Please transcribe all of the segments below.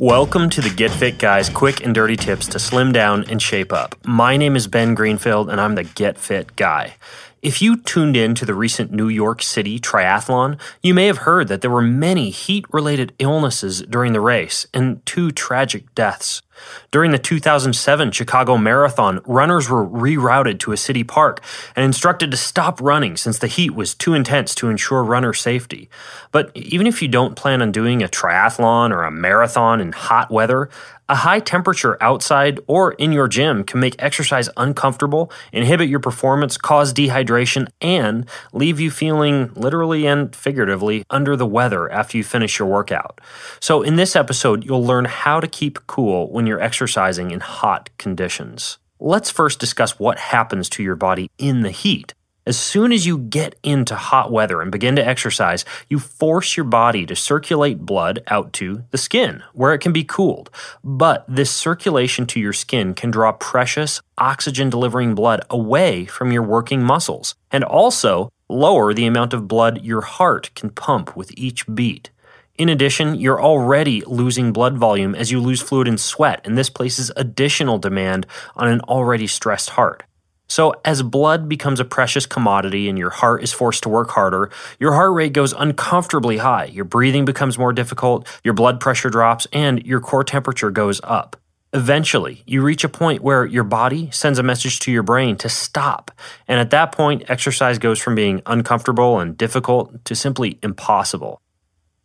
Welcome to the Get Fit Guys quick and dirty tips to slim down and shape up. My name is Ben Greenfield and I'm the Get Fit Guy. If you tuned in to the recent New York City triathlon, you may have heard that there were many heat related illnesses during the race and two tragic deaths. During the 2007 Chicago Marathon, runners were rerouted to a city park and instructed to stop running since the heat was too intense to ensure runner safety. But even if you don't plan on doing a triathlon or a marathon in hot weather, a high temperature outside or in your gym can make exercise uncomfortable, inhibit your performance, cause dehydration, and leave you feeling literally and figuratively under the weather after you finish your workout. So, in this episode, you'll learn how to keep cool when you're exercising in hot conditions. Let's first discuss what happens to your body in the heat. As soon as you get into hot weather and begin to exercise, you force your body to circulate blood out to the skin, where it can be cooled. But this circulation to your skin can draw precious oxygen delivering blood away from your working muscles, and also lower the amount of blood your heart can pump with each beat. In addition, you're already losing blood volume as you lose fluid and sweat, and this places additional demand on an already stressed heart. So, as blood becomes a precious commodity and your heart is forced to work harder, your heart rate goes uncomfortably high, your breathing becomes more difficult, your blood pressure drops, and your core temperature goes up. Eventually, you reach a point where your body sends a message to your brain to stop. And at that point, exercise goes from being uncomfortable and difficult to simply impossible.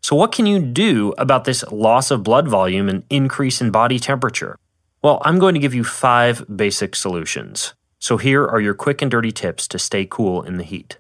So, what can you do about this loss of blood volume and increase in body temperature? Well, I'm going to give you five basic solutions. So here are your quick and dirty tips to stay cool in the heat.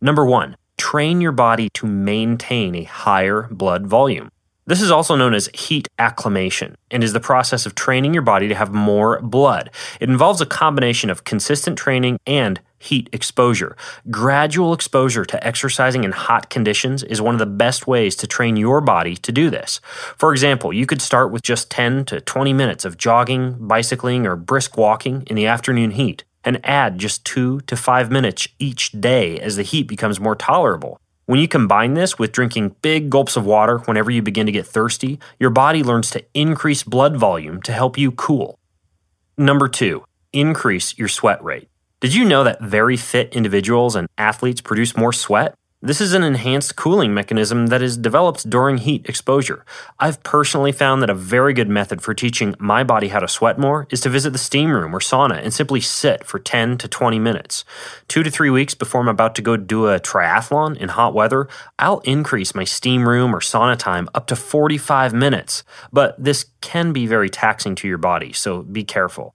Number one, train your body to maintain a higher blood volume. This is also known as heat acclimation and is the process of training your body to have more blood. It involves a combination of consistent training and heat exposure. Gradual exposure to exercising in hot conditions is one of the best ways to train your body to do this. For example, you could start with just 10 to 20 minutes of jogging, bicycling, or brisk walking in the afternoon heat, and add just 2 to 5 minutes each day as the heat becomes more tolerable. When you combine this with drinking big gulps of water whenever you begin to get thirsty, your body learns to increase blood volume to help you cool. Number two, increase your sweat rate. Did you know that very fit individuals and athletes produce more sweat? This is an enhanced cooling mechanism that is developed during heat exposure. I've personally found that a very good method for teaching my body how to sweat more is to visit the steam room or sauna and simply sit for 10 to 20 minutes. Two to three weeks before I'm about to go do a triathlon in hot weather, I'll increase my steam room or sauna time up to 45 minutes. But this can be very taxing to your body, so be careful.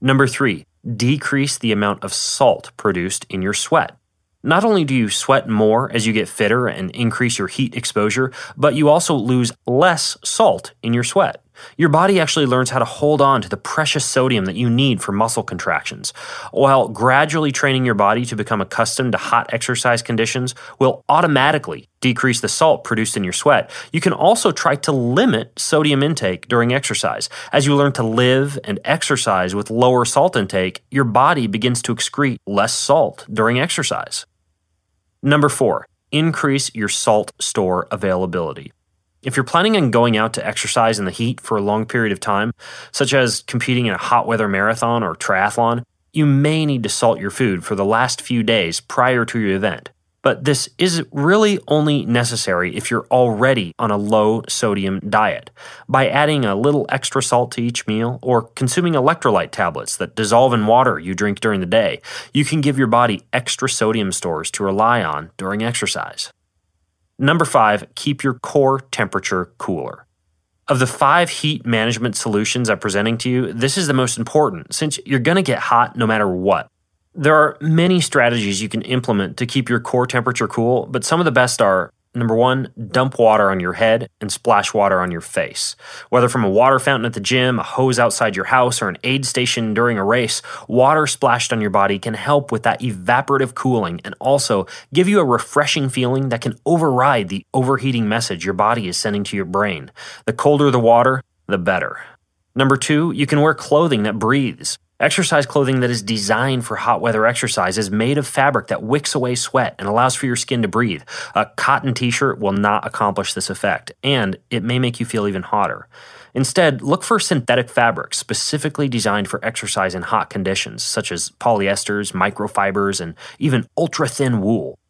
Number three, decrease the amount of salt produced in your sweat. Not only do you sweat more as you get fitter and increase your heat exposure, but you also lose less salt in your sweat. Your body actually learns how to hold on to the precious sodium that you need for muscle contractions. While gradually training your body to become accustomed to hot exercise conditions will automatically decrease the salt produced in your sweat, you can also try to limit sodium intake during exercise. As you learn to live and exercise with lower salt intake, your body begins to excrete less salt during exercise. Number four, increase your salt store availability. If you're planning on going out to exercise in the heat for a long period of time, such as competing in a hot weather marathon or triathlon, you may need to salt your food for the last few days prior to your event. But this is really only necessary if you're already on a low sodium diet. By adding a little extra salt to each meal or consuming electrolyte tablets that dissolve in water you drink during the day, you can give your body extra sodium stores to rely on during exercise. Number five, keep your core temperature cooler. Of the five heat management solutions I'm presenting to you, this is the most important since you're going to get hot no matter what. There are many strategies you can implement to keep your core temperature cool, but some of the best are Number one, dump water on your head and splash water on your face. Whether from a water fountain at the gym, a hose outside your house, or an aid station during a race, water splashed on your body can help with that evaporative cooling and also give you a refreshing feeling that can override the overheating message your body is sending to your brain. The colder the water, the better. Number two, you can wear clothing that breathes. Exercise clothing that is designed for hot weather exercise is made of fabric that wicks away sweat and allows for your skin to breathe. A cotton t shirt will not accomplish this effect, and it may make you feel even hotter. Instead, look for synthetic fabrics specifically designed for exercise in hot conditions, such as polyesters, microfibers, and even ultra thin wool.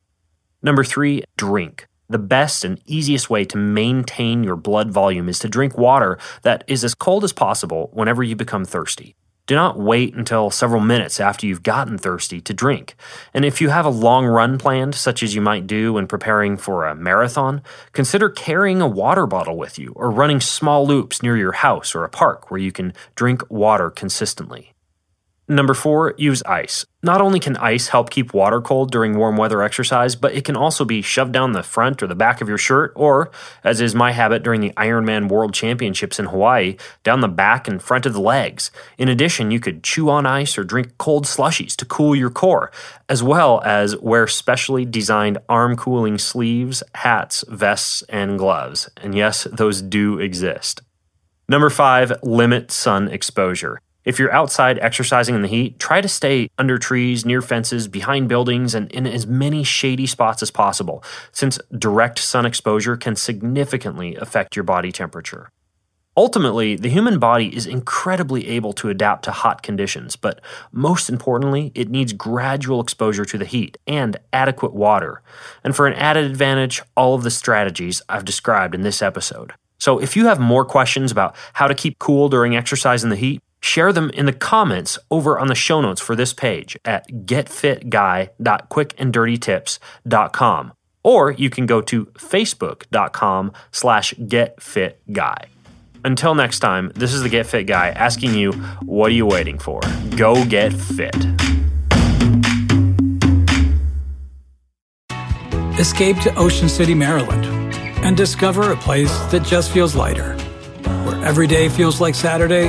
Number three, drink. The best and easiest way to maintain your blood volume is to drink water that is as cold as possible whenever you become thirsty. Do not wait until several minutes after you've gotten thirsty to drink. And if you have a long run planned, such as you might do when preparing for a marathon, consider carrying a water bottle with you or running small loops near your house or a park where you can drink water consistently. Number four, use ice. Not only can ice help keep water cold during warm weather exercise, but it can also be shoved down the front or the back of your shirt, or, as is my habit during the Ironman World Championships in Hawaii, down the back and front of the legs. In addition, you could chew on ice or drink cold slushies to cool your core, as well as wear specially designed arm cooling sleeves, hats, vests, and gloves. And yes, those do exist. Number five, limit sun exposure. If you're outside exercising in the heat, try to stay under trees, near fences, behind buildings, and in as many shady spots as possible, since direct sun exposure can significantly affect your body temperature. Ultimately, the human body is incredibly able to adapt to hot conditions, but most importantly, it needs gradual exposure to the heat and adequate water. And for an added advantage, all of the strategies I've described in this episode. So if you have more questions about how to keep cool during exercise in the heat, Share them in the comments over on the show notes for this page at getfitguy.quickanddirtytips.com. Or you can go to facebook.com slash getfitguy. Until next time, this is the Get Fit Guy asking you, what are you waiting for? Go get fit. Escape to Ocean City, Maryland, and discover a place that just feels lighter, where every day feels like Saturday